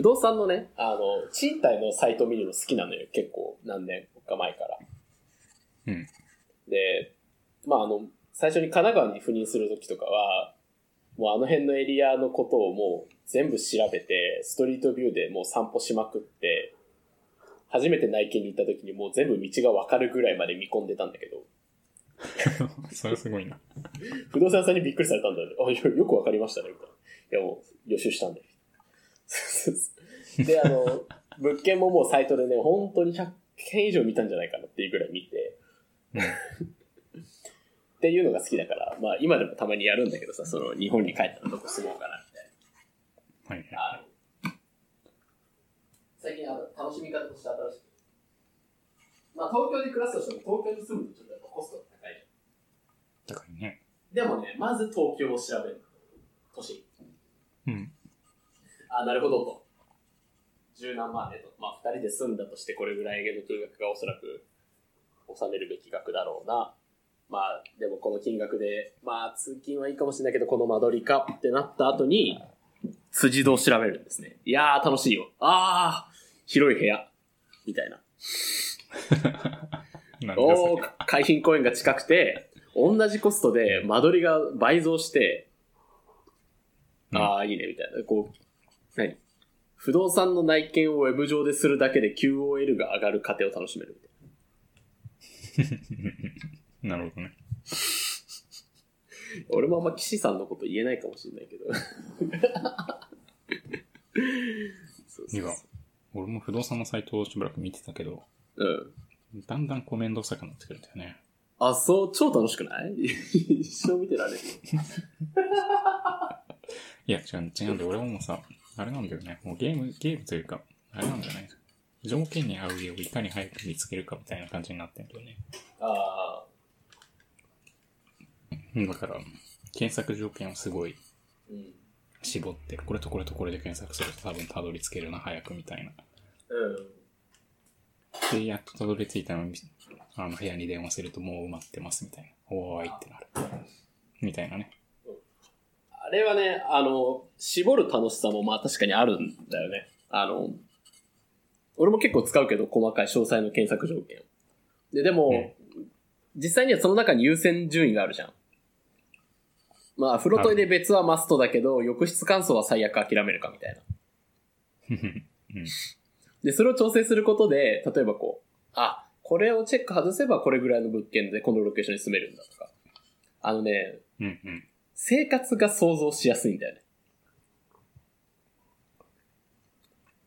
不動産のね、あの、賃貸のサイト見るの好きなのよ。結構何年か前から。うん。で、まああの、最初に神奈川に赴任するときとかは、もうあの辺のエリアのことをもう全部調べて、ストリートビューでもう散歩しまくって、初めて内見に行った時にもう全部道がわかるぐらいまで見込んでたんだけど、それすごいな。不動産屋さんにびっくりされたんだよね。あ、よよくわかりましたね、みたいな。いや、もう予習したんで。で、あの、物件ももうサイトでね、本当に100件以上見たんじゃないかなっていうぐらい見て、うん。っていうのが好きだから、まあ今でもたまにやるんだけどさ、その日本に帰ったらどこ住もうかなみたいはいはい。な。あの最近あの楽しみ方として新しく。まあ東京で暮らすとしても東京に住むとちょっとやっぱコストが高いじ高いね。ゃん。でもね、まず東京を調べる。都心。うん。あ、なるほどと。十何万ねと。まあ二人で住んだとしてこれぐらいの金額がおそらく納めるべき額だろうな。まあ、でもこの金額で、まあ通勤はいいかもしれないけど、この間取りかってなった後に、辻堂を調べるんですね。いやー楽しいよ。あー、広い部屋。みたいな。なおそー、海浜公園が近くて、同じコストで間取りが倍増して、うんああ、いいね、みたいな。こう、何？不動産の内見をウェブ上でするだけで QOL が上がる過程を楽しめるみたいなるほどね。な。俺もあんま岸さんのこと言えないかもしれないけど。そうそういや、俺も不動産のサイトをしばらく見てたけど、うん。だんだんこう面倒くさくなってくるんだよね。あ、そう、超楽しくない？一生見てられる？いや、違う、違うんだよ。俺はもうさ、あれなんだよね。もうゲーム、ゲームというか、あれなんじゃない条件に合う家をいかに早く見つけるかみたいな感じになってんだよね。あうんだから、検索条件をすごい。絞って、これとこれとこれで検索すると多分たどり着けるな、早くみたいな。うん。で、やっとたどり着いたのに、あの、部屋に電話するともう埋まってますみたいな。おーいってなる。みたいなね。あれはね、あの、絞る楽しさもまあ確かにあるんだよね。あの、俺も結構使うけど、細かい詳細の検索条件。で、でも、実際にはその中に優先順位があるじゃん。まあ、風呂トイレ別はマストだけど、浴室乾燥は最悪諦めるかみたいな。うん。で、それを調整することで、例えばこう、あ、これをチェック外せばこれぐらいの物件でこのロケーションに住めるんだとか。あのね、うんうん。生活が想像しやすいんだよね。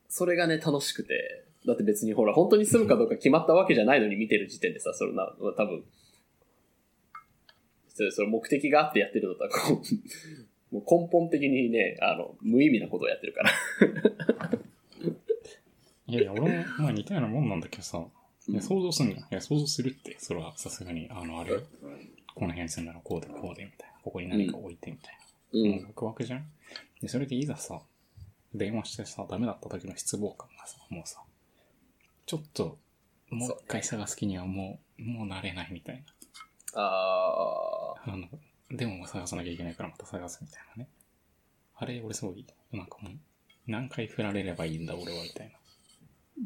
それがね、楽しくて。だって別にほら、本当に住むかどうか決まったわけじゃないのに見てる時点でさ、それな、多分、それそれ目的があってやってるのとは、こう、もう根本的にね、あの、無意味なことをやってるから。いやいや、俺も、まあ似たようなもんなんだけどさ、いや、想像すんじゃん。いや、想像するって、それはさすがに、あの、あれよ、この辺住んだらこうでこうでみたいな。ここに何か置いてみたいな。ううワクワクじゃん？で、それでいざさ、電話してさ、ダメだった時の失望感がさ、もうさ、ちょっと、もう一回探す気にはもう、もう慣れないみたいあな。あの、でも探さなきゃいけないからまた探すみたいなね。あれ、俺すごい、なんかもう、何回振られればいいんだ俺はみたいな。ー、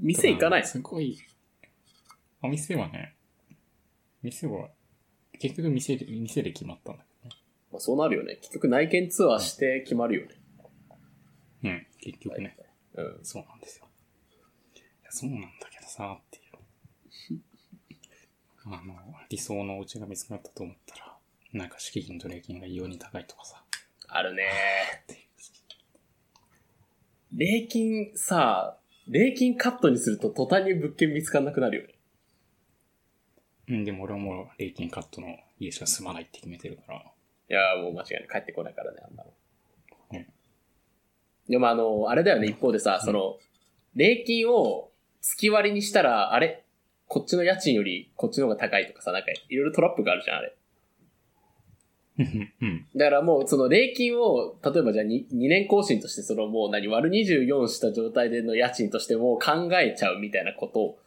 店行かない？すごい、お店はね、店は、結局店で、店で決まったんだけまあ、そうなるよね。結局内見ツアーして決まるよね。うん、結局ね。うん。そうなんですよ。いや、そうなんだけどさ、っていう。あの、理想のお家が見つかったと思ったら、なんか敷金と礼金が異様に高いとかさ、あるね。礼金さ、礼金カットにすると途端に物件見つかんなくなるよね。うん、でも俺はもう礼金カットの家しか住まないって決めてるから、いやーもう間違いない。帰ってこないからね、あんなの。ねでもあの、あれだよね、一方でさ、その、礼金を月割りにしたら、あれこっちの家賃よりこっちの方が高いとかさ、なんかいろいろトラップがあるじゃん、あれ。うん、うん、だからもう、その礼金を、例えばじゃあ 2, 2年更新として、そのもう何、割る24した状態での家賃としても考えちゃうみたいなことを、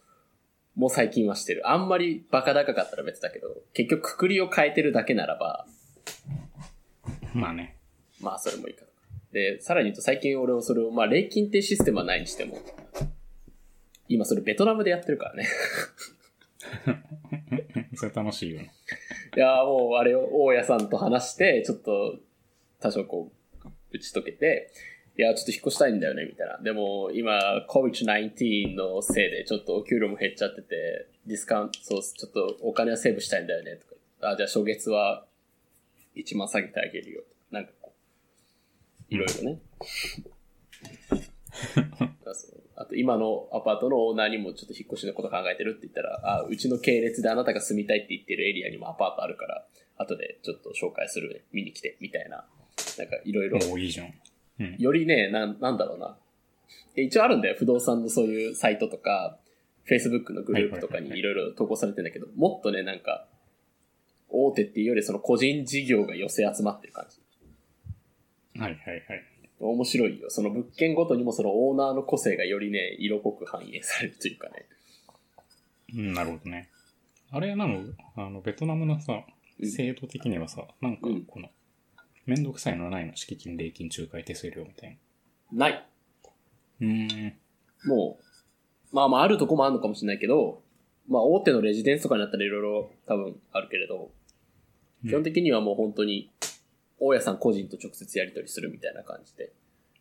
もう最近はしてる。あんまりバカ高かったら別だけど、結局くくりを変えてるだけならば、まあね。まあそれもいいかで、さらに言うと最近俺はそれを、まあ、礼金っていうシステムはないにしても、今それベトナムでやってるからね。それ楽しいよね。いやーもうあれを大家さんと話して、ちょっと多少こう、打ち解けて、いや、ちょっと引っ越したいんだよね、みたいな。でも、今、COVID-19 のせいで、ちょっとお給料も減っちゃってて、ディスカウント、そう、ちょっとお金はセーブしたいんだよね、とか。あ、じゃあ初月は1万下げてあげるよ。なんかこう、いろいろね。あと、今のアパートのオーナーにもちょっと引っ越しのこと考えてるって言ったら、あ、うちの系列であなたが住みたいって言ってるエリアにもアパートあるから、後でちょっと紹介するね、見に来て、みたいな。なんかいろいろ。いいじゃん。うん。よりね、なん、なんだろうな。え一応あるんだよ。不動産のそういうサイトとか、Facebook のグループとかにいろいろ投稿されてるんだけど、もっとね、なんか、大手っていうよりその個人事業が寄せ集まってる感じ。はいはいはい。面白いよ。その物件ごとにもそのオーナーの個性がよりね、色濃く反映されるというかね。うん、なるほどね。あれなの、あの、ベトナムのさ、うん制度的にはさ、なんかうん、この、めんどくさいのはないの？敷金、礼金、仲介手数料みたいない。な。うーん。もう、まあまああるとこもあるのかもしれないけど、まあ大手のレジデンスとかになったらいろいろ多分あるけれど、基本的にはもう本当に、大家さん個人と直接やり取りするみたいな感じで、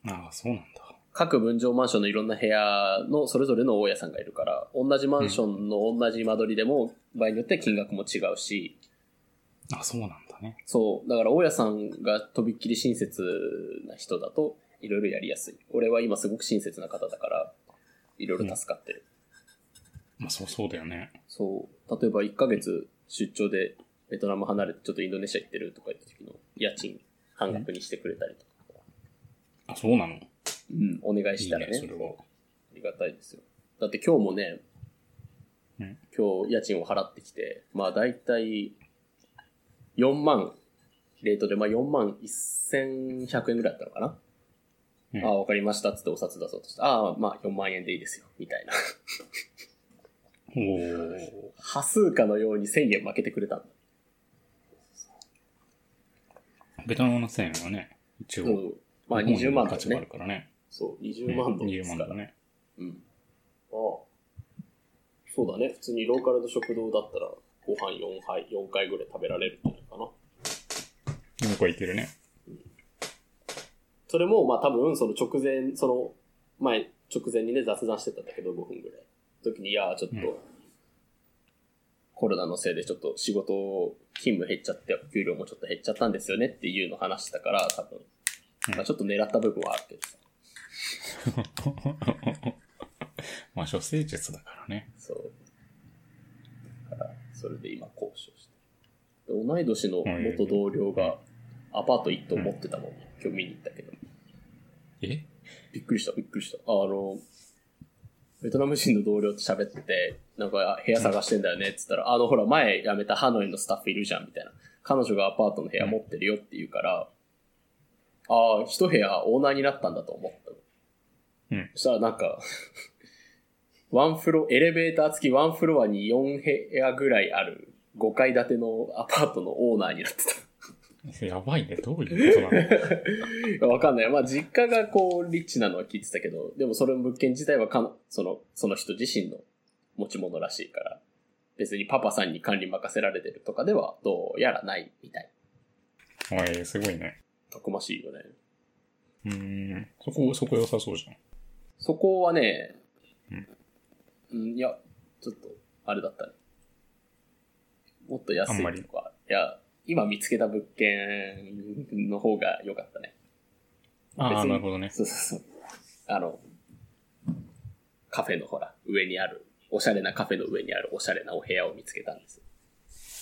ああ、そうなんだ。各分譲マンションのいろんな部屋のそれぞれの大家さんがいるから、同じマンションの同じ間取りでも、場合によって金額も違うし、あ、そうなんだね。そう、だから大家さんがとびっきり親切な人だと、いろいろやりやすい。俺は今すごく親切な方だから、いろいろ助かってる。まあ、そうそうだよね。そう。例えば1ヶ月出張でベトナム離れてちょっとインドネシア行ってるとか言った時の家賃半額にしてくれたりとか。あ、そうなの？いうん、お願いしたらね。いね、それは。ありがたいですよ。だって今日もね、うん今日家賃を払ってきて、まあ大体4万、レートでまあ4万1100円ぐらいだったのかな？うんああ、わかりましたっつってお札出そうとして、ああ、まあ4万円でいいですよ、みたいな。おー。端数かのように1000円負けてくれたんだ。ベトナムの1000円はね、一応、うんまあ20万だ価値があねる。からね。そう、20万ドルで20すから。万だね。うん。ああ。そうだね。普通にローカルの食堂だったら、ご飯4杯、4回ぐらい食べられるんじゃないかな。向こういけるね。それも、まあ多分、その直前、その、前、直前にね、雑談してたんだけど、5分ぐらい。時に、いやー、ちょっと、うんコロナのせいでちょっと仕事、勤務減っちゃって、お給料もちょっと減っちゃったんですよねっていうのを話したから、多分、うんまあちょっと狙った部分はあるけどさ。まあ、処世術だからね。そう。だから、それで今交渉して。で同い年の元同僚がアパート1棟持ってたもん、今日見に行ったけど。え？びっくりした、びっくりした。あの、ベトナム人の同僚と喋ってて、なんかあ部屋探してんだよねって言ったら、あのほら前辞めたハノイのスタッフいるじゃんみたいな。彼女がアパートの部屋持ってるよって言うから、ああ、一部屋オーナーになったんだと思ったの。うんそしたらなんか、ワンフロ、エレベーター付きワンフロアに4部屋ぐらいある5階建てのアパートのオーナーになってた。やばいね。どういうことなの？わかんない。まあ、実家がこう、リッチなのは聞いてたけど、でもその物件自体はかの、その、その人自身の持ち物らしいから、別にパパさんに管理任せられてるとかでは、どうやらないみたい。おい、すごいね。たくましいよね。うーん。そこ、そこ良さそうじゃん。そこはね、うん、いや、ちょっと、あれだったね。もっと安いとか、いや、今見つけた物件の方が良かったね。ああ、なるほどね。そうそうそう。あの、カフェのほら、上にある、おしゃれなカフェの上にあるおしゃれなお部屋を見つけたんです。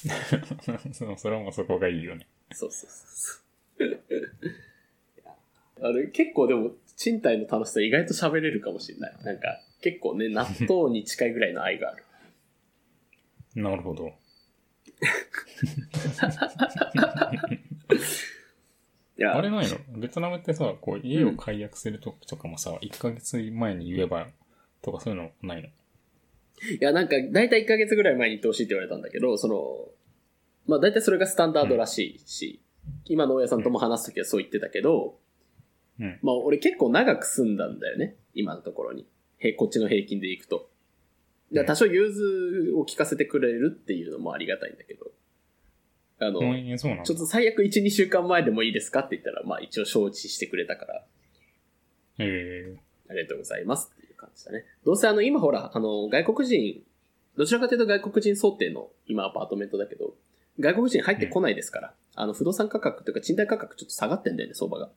そうそれはもうそこがいいよね。そうそうそうそう。あれ、結構でも、賃貸の楽しさ意外と喋れるかもしれない。なんか、結構ね、納豆に近いぐらいの愛がある。なるほど。いや、あれないの？ベトナムってさ、こう、家を解約するときとかもさ、1ヶ月前に言えば、とかそういうのないの？いや、なんか、だいたい1ヶ月ぐらい前に行ってほしいって言われたんだけど、その、まあ、だいたいそれがスタンダードらしいし、今の大家さんとも話すときはそう言ってたけど、うん。まあ俺結構長く住んだんだよね。今のところに。へこっちの平均でいくと。だから多少融通を聞かせてくれるっていうのもありがたいんだけど。あの、ちょっと最悪1、2週間前でもいいですかって言ったら、まあ一応承知してくれたから、えありがとうございますっていう感じだね。どうせあの、今ほら、あの、外国人、どちらかというと外国人想定の今アパートメントだけど、外国人入ってこないですから、あの、不動産価格というか賃貸価格ちょっと下がってんだよね、相場が。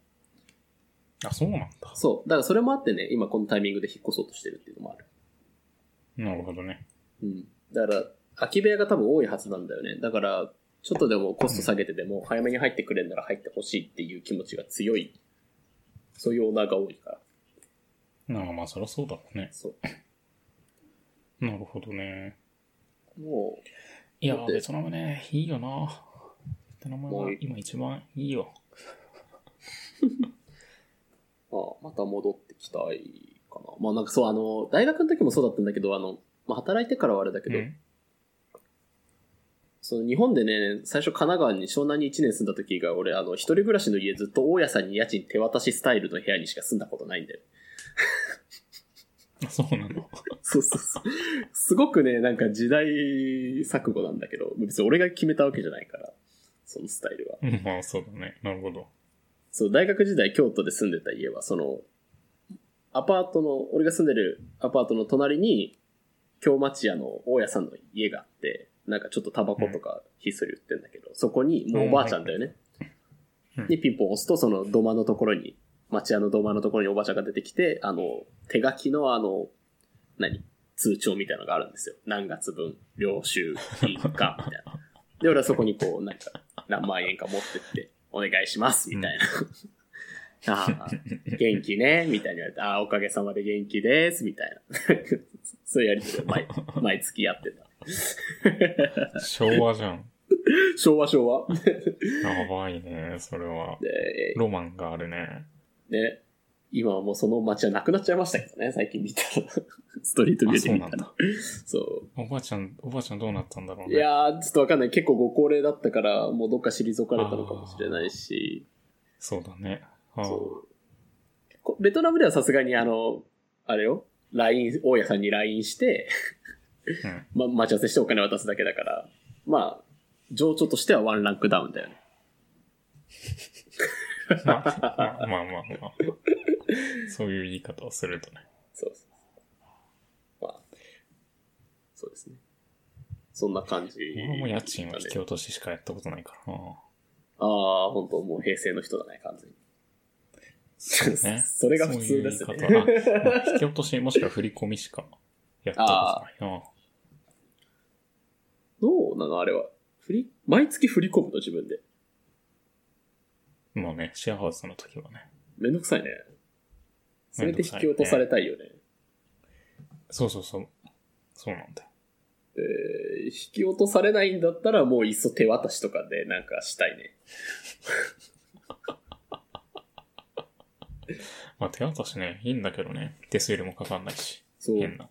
ー、あ、そうなんだ。そう。だからそれもあってね、今このタイミングで引っ越そうとしてるっていうのもある。なるほどね。うん。だから、空き部屋が多分多いはずなんだよね。だから、ちょっとでもコスト下げてでも、早めに入ってくれんなら入ってほしいっていう気持ちが強い。そういうオーナーが多いから。なんかまあ、そりゃそうだろうね。そう。なるほどね。もいやベトナムね、いいよな。ベトナムもうが今一番いいよ。う、まあ、また戻ってきたいかな。まあなんかそう、あの、大学の時もそうだったんだけど、あの、まあ働いてからはあれだけど、うん。その日本でね、最初神奈川に湘南に1年住んだ時が、俺、あの、一人暮らしの家ずっと大家さんに家賃手渡しスタイルの部屋にしか住んだことないんだよ。あそうなの？そうそうそう。すごくね、なんか時代錯誤なんだけど、別に俺が決めたわけじゃないから、そのスタイルは。うんまあ、そうだね。なるほど。そう、大学時代京都で住んでた家は、その、アパートの、俺が住んでるアパートの隣に、京町屋の大家さんの家があって、なんかちょっとタバコとかひっそり売ってんだけど、そこに、もうおばあちゃんだよね。うんで、ピンポン押すと、その土間のところに、町屋の土間のところにおばあちゃんが出てきて、あの、手書きのあの、何？通帳みたいなのがあるんですよ。何月分、領収、印鑑、みたいな。で、俺はそこにこう、なんか、何万円か持ってって、お願いします、みたいな。ああ、元気ね、みたいに言われて、ああ、おかげさまで元気です、みたいな。そういうやりとりを毎 毎月やってた。昭和じゃん。昭和昭和。やばいね、それは。で、ロマンがあるね。ね、今はもうその街はなくなっちゃいましたけどね、最近見たら。ストリートビューで見たらあ。そおばあちゃん、おばあちゃんどうなったんだろうう。ね。いやー、ちょっとわかんない。結構ご高齢だったから、もうどっか退かれたのかもしれないし。そうだね。ああそう。こベトナムではさすがにあの、あれよ、LINE、大家さんに LINE して、ま、待ち合わせしてお金渡すだけだから、まあ、情緒としてはワンランクダウンだよね。うん。まあ、まあまあまあまあ。そういう言い方をするとね。そうそうそう。まあ、そうですね。そんな感じ、俺も家賃は引き落とししかやったことないからな。ああ、本当もう平成の人だね、完全に。そうね。それが普通ですね引き落としもしくは振り込みしかやったことないな。どうなのあれは。振り、毎月振り込むの自分で。まあね、シェアハウスの時はね。めんどくさいね。それで引き落とされたいよね。そうそうそう。そうなんだよ。えー引き落とされないんだったらもういっそ手渡しとかでなんかしたいね。まあ手渡しね、いいんだけどね。手数料もかかんないし。そう。変な。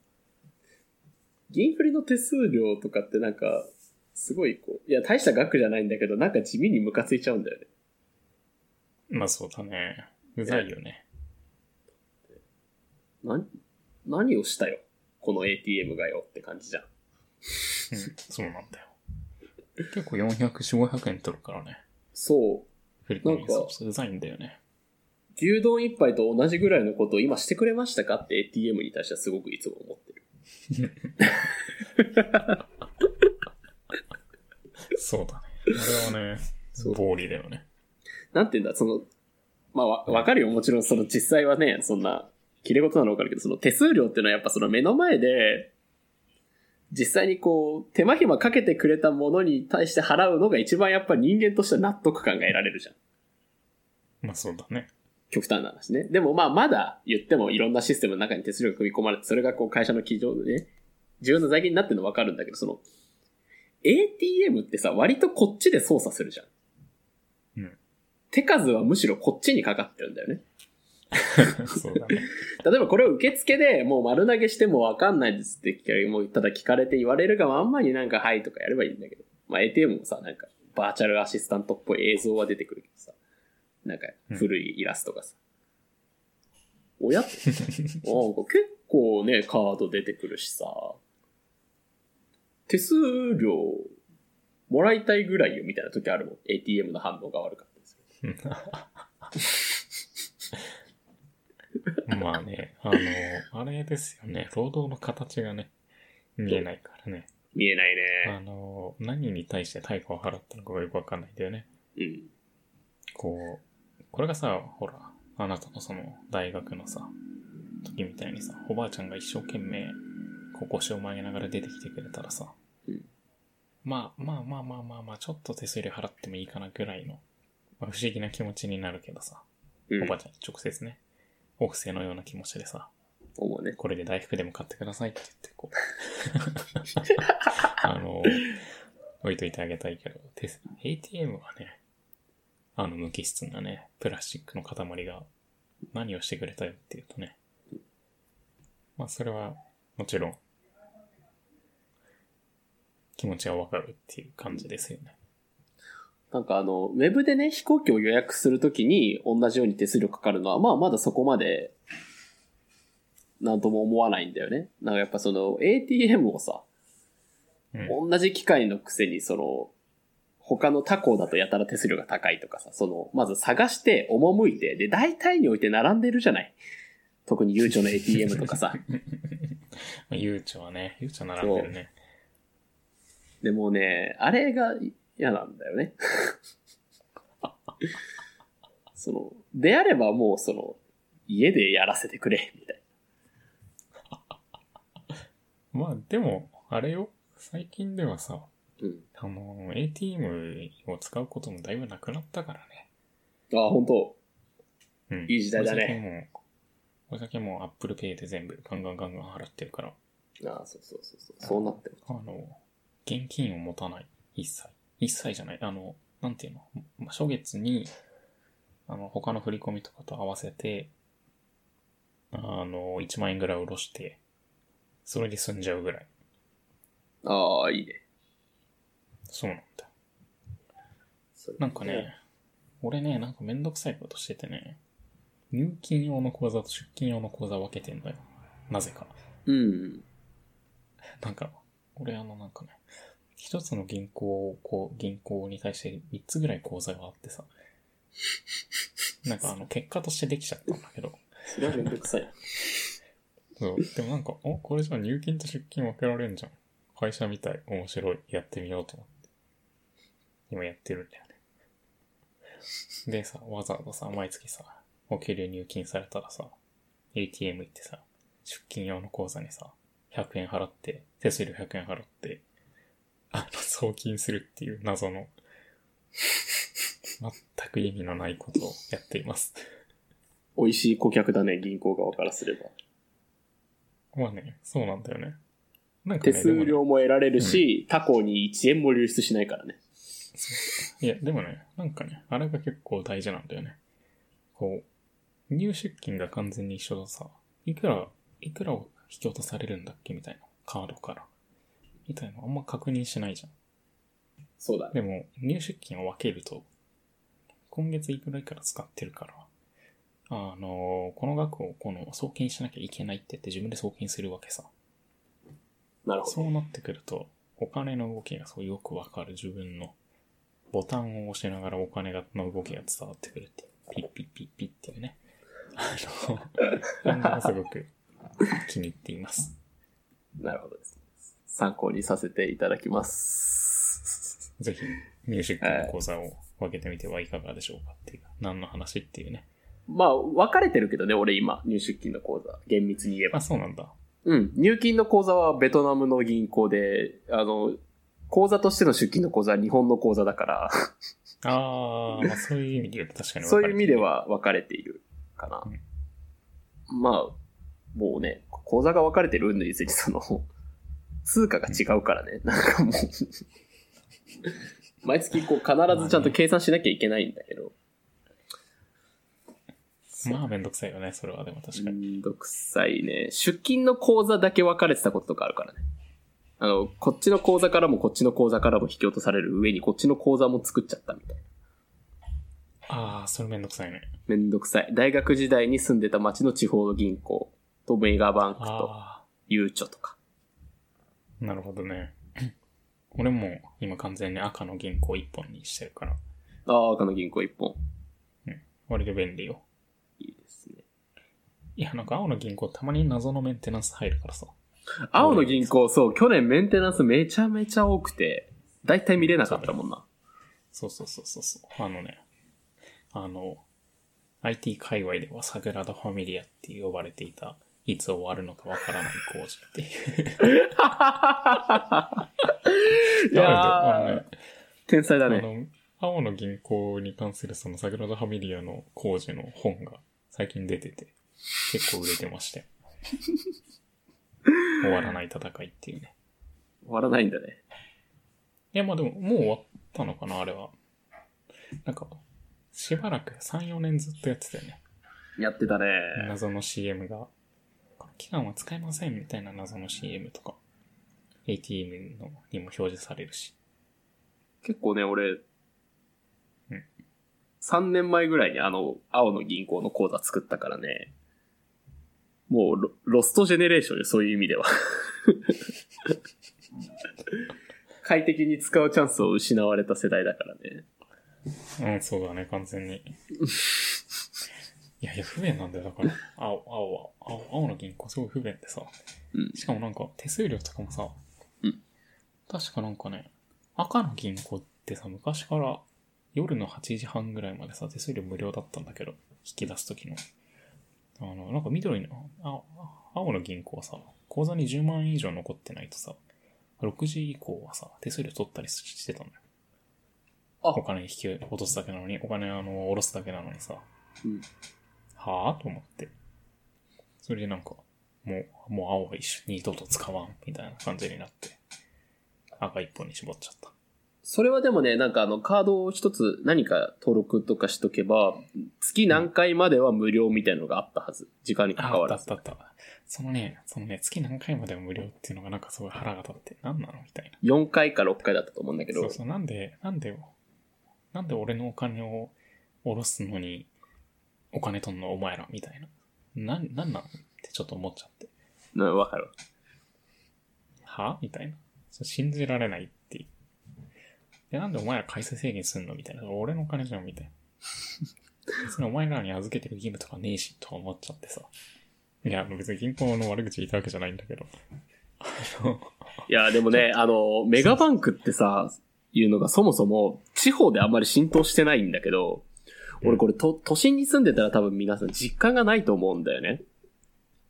銀振りの手数料とかってなんか、すごいこう、いや大した額じゃないんだけど、なんか地味にムカついちゃうんだよね。まあそうだね。うざいよね。な、何をしたよこの ATM がよって感じじゃん。うん、そうなんだよ。結構400、500円取るからね。そう。振り込みそううざいんだよね。牛丼一杯と同じぐらいのことを今してくれましたかって ATM に対してはすごくいつも思ってる。そうだね。あれはねそう、暴利だよね。なんて言うんだ、その、まあわ、わかるよ。もちろんその実際はね、そんな、切れ事なのわかるけど、その手数料っていうのはやっぱその目の前で、実際にこう、手間暇かけてくれたものに対して払うのが一番やっぱ人間としては納得感が得られるじゃん。まあそうだね。極端な話ね。でもまあまだ言ってもいろんなシステムの中に手数料が組み込まれて、それがこう会社の基準でね、重要な財源になってるのわかるんだけど、その、ATM ってさ、割とこっちで操作するじゃん。うん。手数はむしろこっちにかかってるんだよね。そうだね。例えばこれを受付でもう丸投げしてもわかんないですって聞かれ、もうただ聞かれて言われるがまんまになんかはいとかやればいいんだけど。まあ ATM もさ、なんかバーチャルアシスタントっぽい映像は出てくるけどさ。なんか古いイラストがさ。おや？なんか結構ね、カード出てくるしさ、手数料もらいたいぐらいよみたいな時あるもん。ATM の反応が悪かったです まあね、あの、あれですよね。労働の形がね、見えないからね。見えないあね。の、何に対して対価を払ったのかがよくわかんないんだよね。うん。こう、これがさ、ほら、あなたのその大学のさ、時みたいにさ、おばあちゃんが一生懸命、こう腰を曲げながら出てきてくれたらさ、うんまあまあまあまあまあまあ、ちょっと手数料払ってもいいかなぐらいの、まあ、不思議な気持ちになるけどさ、うんおばあちゃんに直接ね、お布施のような気持ちでさ、ね。これで大福でも買ってくださいって言って、こう、あの、置いといてあげたいけど、ATM はね、あの無機質なね、プラスチックの塊が何をしてくれたよっていうとね、まあそれはもちろん、気持ちはわかるっていう感じですよね。なんかあの、ウェブでね、飛行機を予約するときに同じように手数料かかるのは、まあまだそこまで、なんとも思わないんだよね。なんかやっぱその ATM をさ、うん。同じ機械のくせにその、他の他行だとやたら手数料が高いとかさ、その、まず探して、赴いて、で、大体において並んでるじゃない。特にゆうちょの ATM とかさ。まあ、ゆうちょはね、ゆうちょ並んでるね。でもね、あれが嫌なんだよね。その、であればもうその、家でやらせてくれ、みたい まあでも、あれよ、最近ではさ、な。うん。あの、ATM を使うこともだいぶなくなったからね。ああ、本当うん。いい時代だねお酒も、お酒も Apple Pay で全部ガンガンガンガン払ってるから、ああ、そうそうそうそう。そうなってる。あの、現金を持たない。一切。一切じゃない。あの、なんていうの、まあ、初月に、あの、他の振り込みとかと合わせて、あの、1万円ぐらい下ろして、それで済んじゃうぐらい。ああ、いいね。そうなんだなんかね、俺ね、なんかめんどくさいことしててね、入金用の口座と出金用の口座分けてんだよ。なぜか。うん。なんか、俺あのなんかね、一つの銀行、こう、銀行に対して三つぐらい口座があってさ、なんかあの、結果としてできちゃったんだけど、それはめんどくさい。そう、でもなんか、お、これじゃあ入金と出金分けられんじゃん。会社みたい、面白い、やってみようと思って。今やってるんだよね。でさ、わざわざさ、毎月さ、お給料入金されたらさ、ATM 行ってさ、出金用の口座にさ、100円払って、手数料100円払って、あの、送金するっていう謎の、全く意味のないことをやっています。美味しい顧客だね、銀行側からすれば。まあね、そうなんだよね。なんかね手数料も得られるし、他行に1円も流出しないからね。いや、でもね、なんかね、あれが結構大事なんだよね。こう、入出金が完全に一緒だとさ、いくら、いくらを引き落とされるんだっけみたいな。カードから。みたいなのあんま確認しないじゃん。そうだね。でも、入出金を分けると、今月いくらいくら使ってるから、あのこの額をこの送金しなきゃいけないって言って自分で送金するわけさ。なるほど。そうなってくると、お金の動きがそうよくわかる自分のボタンを押しながらお金がの動きが伝わってくるっていう。ピッピッピッピッっていうね。あの、感じがすごく気に入っています。なるほどです。参考にさせていただきます。ぜひ、入出金の講座を分けてみてはいかがでしょうかっていう。何の話っていうね。まあ、分かれてるけどね、俺今、入出金の口座。厳密に言えばあ、。そうなんだ。うん。入金の口座はベトナムの銀行で、あの、口座としての出金の口座は日本の口座だから、あー、まあそういう意味で言うと確かに分そういう意味では分かれているかな。まあ、もうね、口座が分かれてるんについてその、通貨が違うからね。なんかもう、毎月こう必ずちゃんと計算しなきゃいけないんだけど、まあめんどくさいよね、それはでも確かめに。んどくさいね。出金の口座だけ分かれてたこととかあるからね。あの、こっちの口座からもこっちの口座からも引き落とされる上にこっちの口座も作っちゃったみたいな。ああ、それめんどくさいね。めんどくさい。大学時代に住んでた町の地方の銀行とメガバンクとあゆうちょとか。あ、なるほどね。俺も今完全に赤の銀行一本にしてるから、ああ、赤の銀行一本。割と便利よ。いいですね。いや、なんか青の銀行たまに謎のメンテナンス入るからさ。青の銀行、そう、去年メンテナンスめちゃめちゃ多くて、だいたい見れなかったもんな。そうそうそうそうそう。あのね、あの、IT 界隈ではサグラダ・ファミリアって呼ばれていた、いつ終わるのかわからない工事っていう。いやーね、天才だね。青の銀行に関するそのサグラダ・ファミリアの工事の本が最近出てて、結構売れてまして。終わらない戦いっていうね。終わらないんだね。いや、まあでも、もう終わったのかな、あれは。なんか、しばらく3、4年ずっとやってたよね。やってたね。謎の CM が、この期間は使えませんみたいな謎の CM とか、ATM のにも表示されるし。結構ね、俺、うん3年前ぐらいにあの、青の銀行の口座作ったからね。もうロ、ロストジェネレーションよ、そういう意味では。快適に使うチャンスを失われた世代だからね。うん、そうだね、完全に。いやいや、不便なんだよ、だから。青、青は、青、青の銀行すごい不便でさ。うん。しかもなんか、手数料とかもさ、うん確かなんかね、赤の銀行ってさ、昔から夜の8時半ぐらいまでさ、手数料無料だったんだけど、引き出すときの。あの、なんか緑の、あ青の銀行はさ、口座に10万円以上残ってないとさ、6時以降はさ、手数料取ったりしてたのよ。あお金引き落とすだけなのに、お金あの、下ろすだけなのにさ、うんはぁと思って。それでなんか、もう、もう青は一緒二度と使わん、みたいな感じになって、赤一本に絞っちゃった。それはでもね、なんかあの、カードを一つ何か登録とかしとけば、月何回までは無料みたいなのがあったはず。時間にあ、関わらずあったあ。ったあった。そのね、そのね、月何回までは無料っていうのがなんかすごい腹が立って、なんなのみたいな。4回か6回だったと思うんだけどそう、そう、なんで、なんで、なんで俺のお金を下ろすのに、お金取んのお前ら、みたいな。なん、なんなのってちょっと思っちゃって。うんわかる。は？みたいな。そう信じられない。で、なんでお前ら回数制限すんの？みたいな。俺のお金じゃん、みたいな。別にお前らに預けてる義務とかねえし、とか思っちゃってさ。いや、別に銀行の悪口言いたわけじゃないんだけど。いや、でもね、あの、メガバンクってさ、いうのがそもそも地方であんまり浸透してないんだけど、俺これと、都心に住んでたら多分皆さん実感がないと思うんだよね。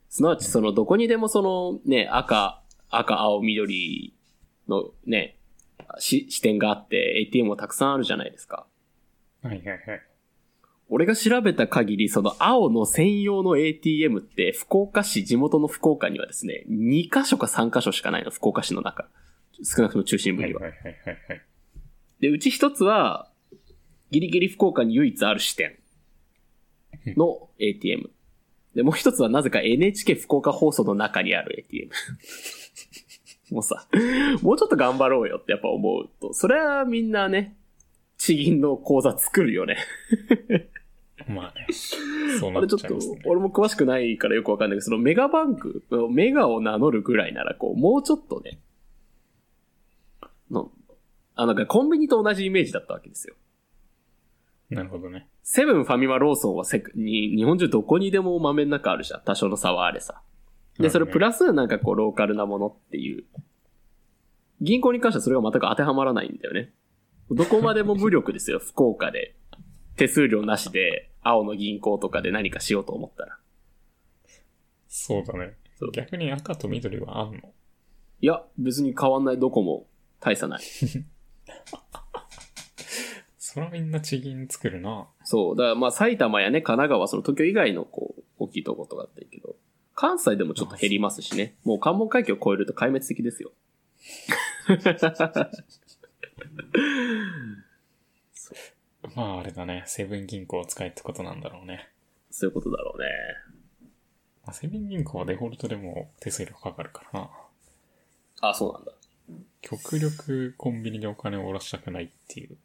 すなわちそのどこにでもそのね、赤、赤、青、緑のね、し視点があって ATM もたくさんあるじゃないですか。はいはいはい。俺が調べた限り、その青の専用の ATM って、福岡市、地元の福岡にはですね、2箇所か3箇所しかないの、福岡市の中。少なくとも中心部には。はいはいはいはいはい。で、うち一つは、ギリギリ福岡に唯一ある支店の ATM。で、もう一つはなぜか NHK 福岡放送の中にある ATM。もうさ、もうちょっと頑張ろうよってやっぱ思うと、それはみんなね、地銀の口座作るよね。まあね。そうなっあれちょっとちゃいますね、。俺も詳しくないからよくわかんないけど、そのメガバンク、メガを名乗るぐらいなら、こう、もうちょっとね、の、あ、なんかコンビニと同じイメージだったわけですよ。なるほどね。セブン、ファミマ、ローソンはせに日本中どこにでも豆の中あるじゃん。多少の差はあれさ。で、それプラスなんかこう、ローカルなものっていう。銀行に関してはそれが全く当てはまらないんだよね。どこまでも無力ですよ、福岡で。手数料なしで、青の銀行とかで何かしようと思ったら。そうだね。逆に赤と緑はあんの？いや、別に変わんない、どこも大差ない。そらみんな地銀作るな。そう。だからまあ埼玉やね、神奈川、その東京以外のこう、大きいとことかあっていいけど、関西でもちょっと減りますしね。もう関門海峡を越えると壊滅的ですよ。まああれだね。セブン銀行を使えってことなんだろうね。そういうことだろうね。まあ、セブン銀行はデフォルトでも手数料かかるからな。あ、そうなんだ。極力コンビニでお金を下ろしたくないっていう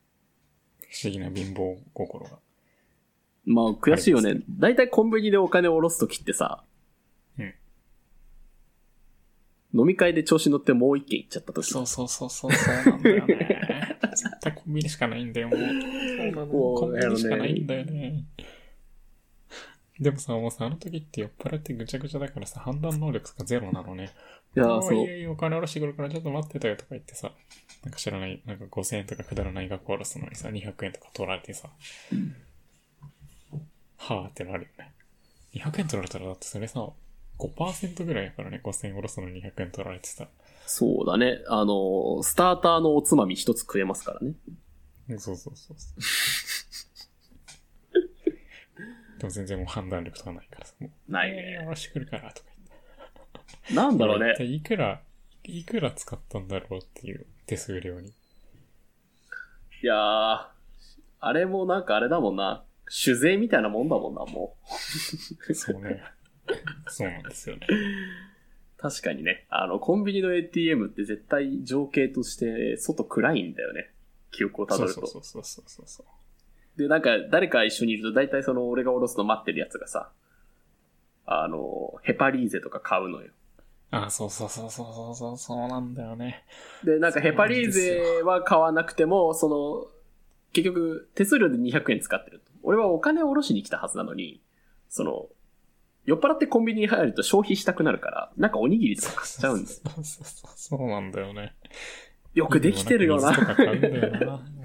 不思議な貧乏心がまあ悔しいよね。だいたいコンビニでお金を下ろすときってさ、うん飲み会で調子乗ってもう一軒行っちゃったとき。そうそうそうそう、そうなんだよね。絶対コンビニしかないんだよ、もう。コンビニしかないんだよね。でもさ、もうさ、あの時って酔っ払ってぐちゃぐちゃだからさ、判断能力がゼロなのね。いやそうい。やいや、お金下ろしてくるからちょっと待ってたよとか言ってさ、なんか知らない、なんか5000円とかくだらない額下ろすのにさ、200円とか取られてさ、はぁってなるよね。200円取られたらだってそれさ、5%ぐらいやからね、5000円下ろすのに200円取られてさ。そうだね。あの、スターターのおつまみ一つ食えますからね。そうそうそうそう。でも全然もう判断力とかないからさ、もう、ないえー、ね。下ろしてくるからとかなんだろう言って。ね。いくら、いくら使ったんだろうっていう手数料に。いやー、あれもなんかあれだもんな。酒税みたいなもんだもんな、もそうね。そうなんですよね。う。確かにね。あの、コンビニの ATM って絶対情景として外暗いんだよね。記憶をたどると。そうそうそうそうそうそう。で、なんか、誰か一緒にいると、大体その、俺がおろすの待ってるやつがさ、あの、ヘパリーゼとか買うのよ。あ、そうそうそうそうそうそう、そうなんだよね。で、なんかヘパリーゼは買わなくても、その、結局、手数料で200円使ってると。俺はお金を下ろしに来たはずなのに、その、酔っ払ってコンビニに入ると消費したくなるから、なんかおにぎりとか買っちゃうんだよ。そうなんだよね。よくできてるよな。よ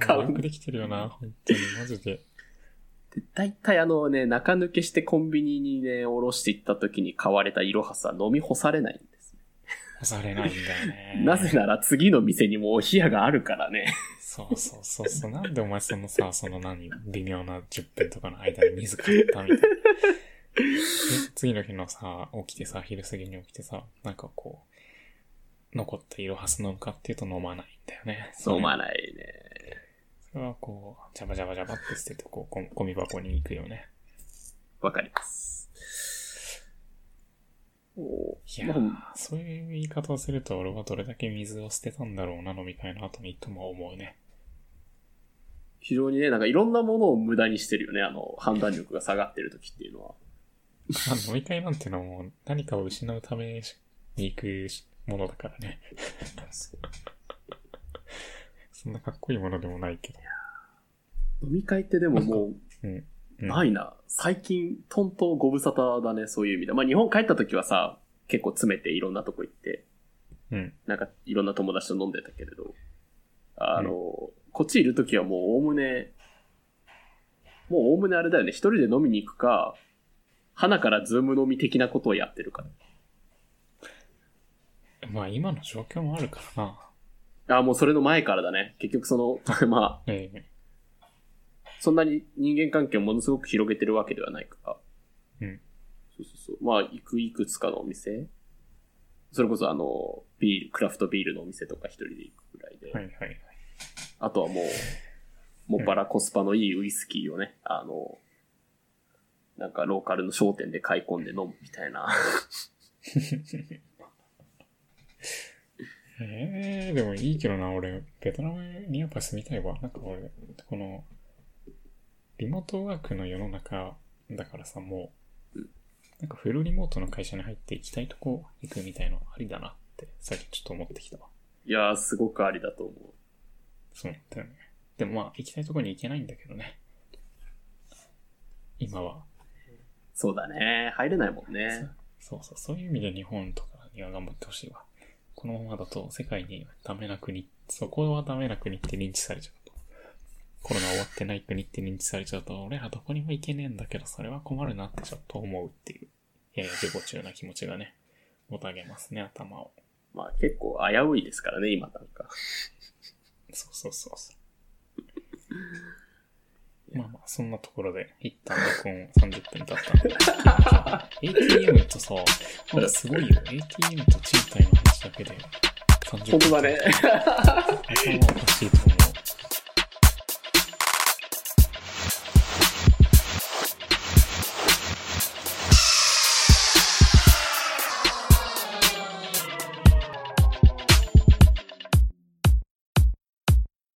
な。よくできてるよな、本当に、マジで。で大体あのね、中抜けしてコンビニにね、おろしていった時に買われたイロハスは飲み干されないんです。干されないんだよね。なぜなら次の店にもお冷やがあるからね。そうそうそうそう。なんでお前そのさ、その何、微妙な10分とかの間に水買ったみたいな。で 次の日のさ、起きてさ、昼過ぎに起きてさ、なんかこう、残った色はす飲むかっていうと飲まないんだよね。飲まい。ないね。それはこう、ジャバジャバジャバって捨てて、こう、ゴゴミ箱に行くよね。わかります。おいやー、そういう言い方をすると俺はどれだけ水を捨てたんだろうな、飲み会の後にとも思うね。非常にね、なんかいろんなものを無駄にしてるよね、あの、判断力が下がってる時っていうのは。まあ、飲み会なんてのはもう何かを失うために行くものだからね。そんなかっこいいものでもないけど。飲み会ってでももうん。う、うんないな。最近、トントご無沙汰だね、そういう意味で。まあ日本帰った時はさ、結構詰めていろんなとこ行って、うん。なんかいろんな友達と飲んでたけれど、あの、こっちいる時はもうおおむね、もうおおむねあれだよね、一人で飲みに行くか、花からズーム飲み的なことをやってるから。まあ今の状況もあるからな。あ、もうそれの前からだね。結局その、まあ、ええそんなに人間関係をものすごく広げてるわけではないから。うん。そうそうそう。まあ、行くいくつかのお店それこそあの、ビール、クラフトビールのお店とか一人で行くぐらいで。はいはいはい。あとはもう、もっぱらコスパのいいウイスキーをね、あの、なんかローカルの商店で買い込んで飲むみたいな。ええでもいいけどな、俺、ベトナムにやっぱ住みたいわ。なんか俺、この、リモートワークの世の中だからさ、もう、なんかフルリモートの会社に入って行きたいとこ行くみたいのありだなって、最近ちょっと思ってきたわ。いやー、すごくありだと思う。そうだよね。でもまあ、行きたいとこに行けないんだけどね。今は。そうだね。入れないもんね。そうそう、そういう意味で日本とかには頑張ってほしいわ。このままだと世界にダメな国、そこはダメな国って認知されちゃうと。コロナ終わってない国って認知されちゃうと、俺らどこにも行けねえんだけど、それは困るなってちょっと思うっていう、やや自己中な気持ちがね、もたげますね、頭を。まあ結構危ういですからね、今なんか。そうそうそうそう。まあまあ、そんなところで、一旦録音30分経ったので、ATM とさ、なんかすごいよ。ATM と賃貸の話だけで30分。本当だね。頭おかしいと思う。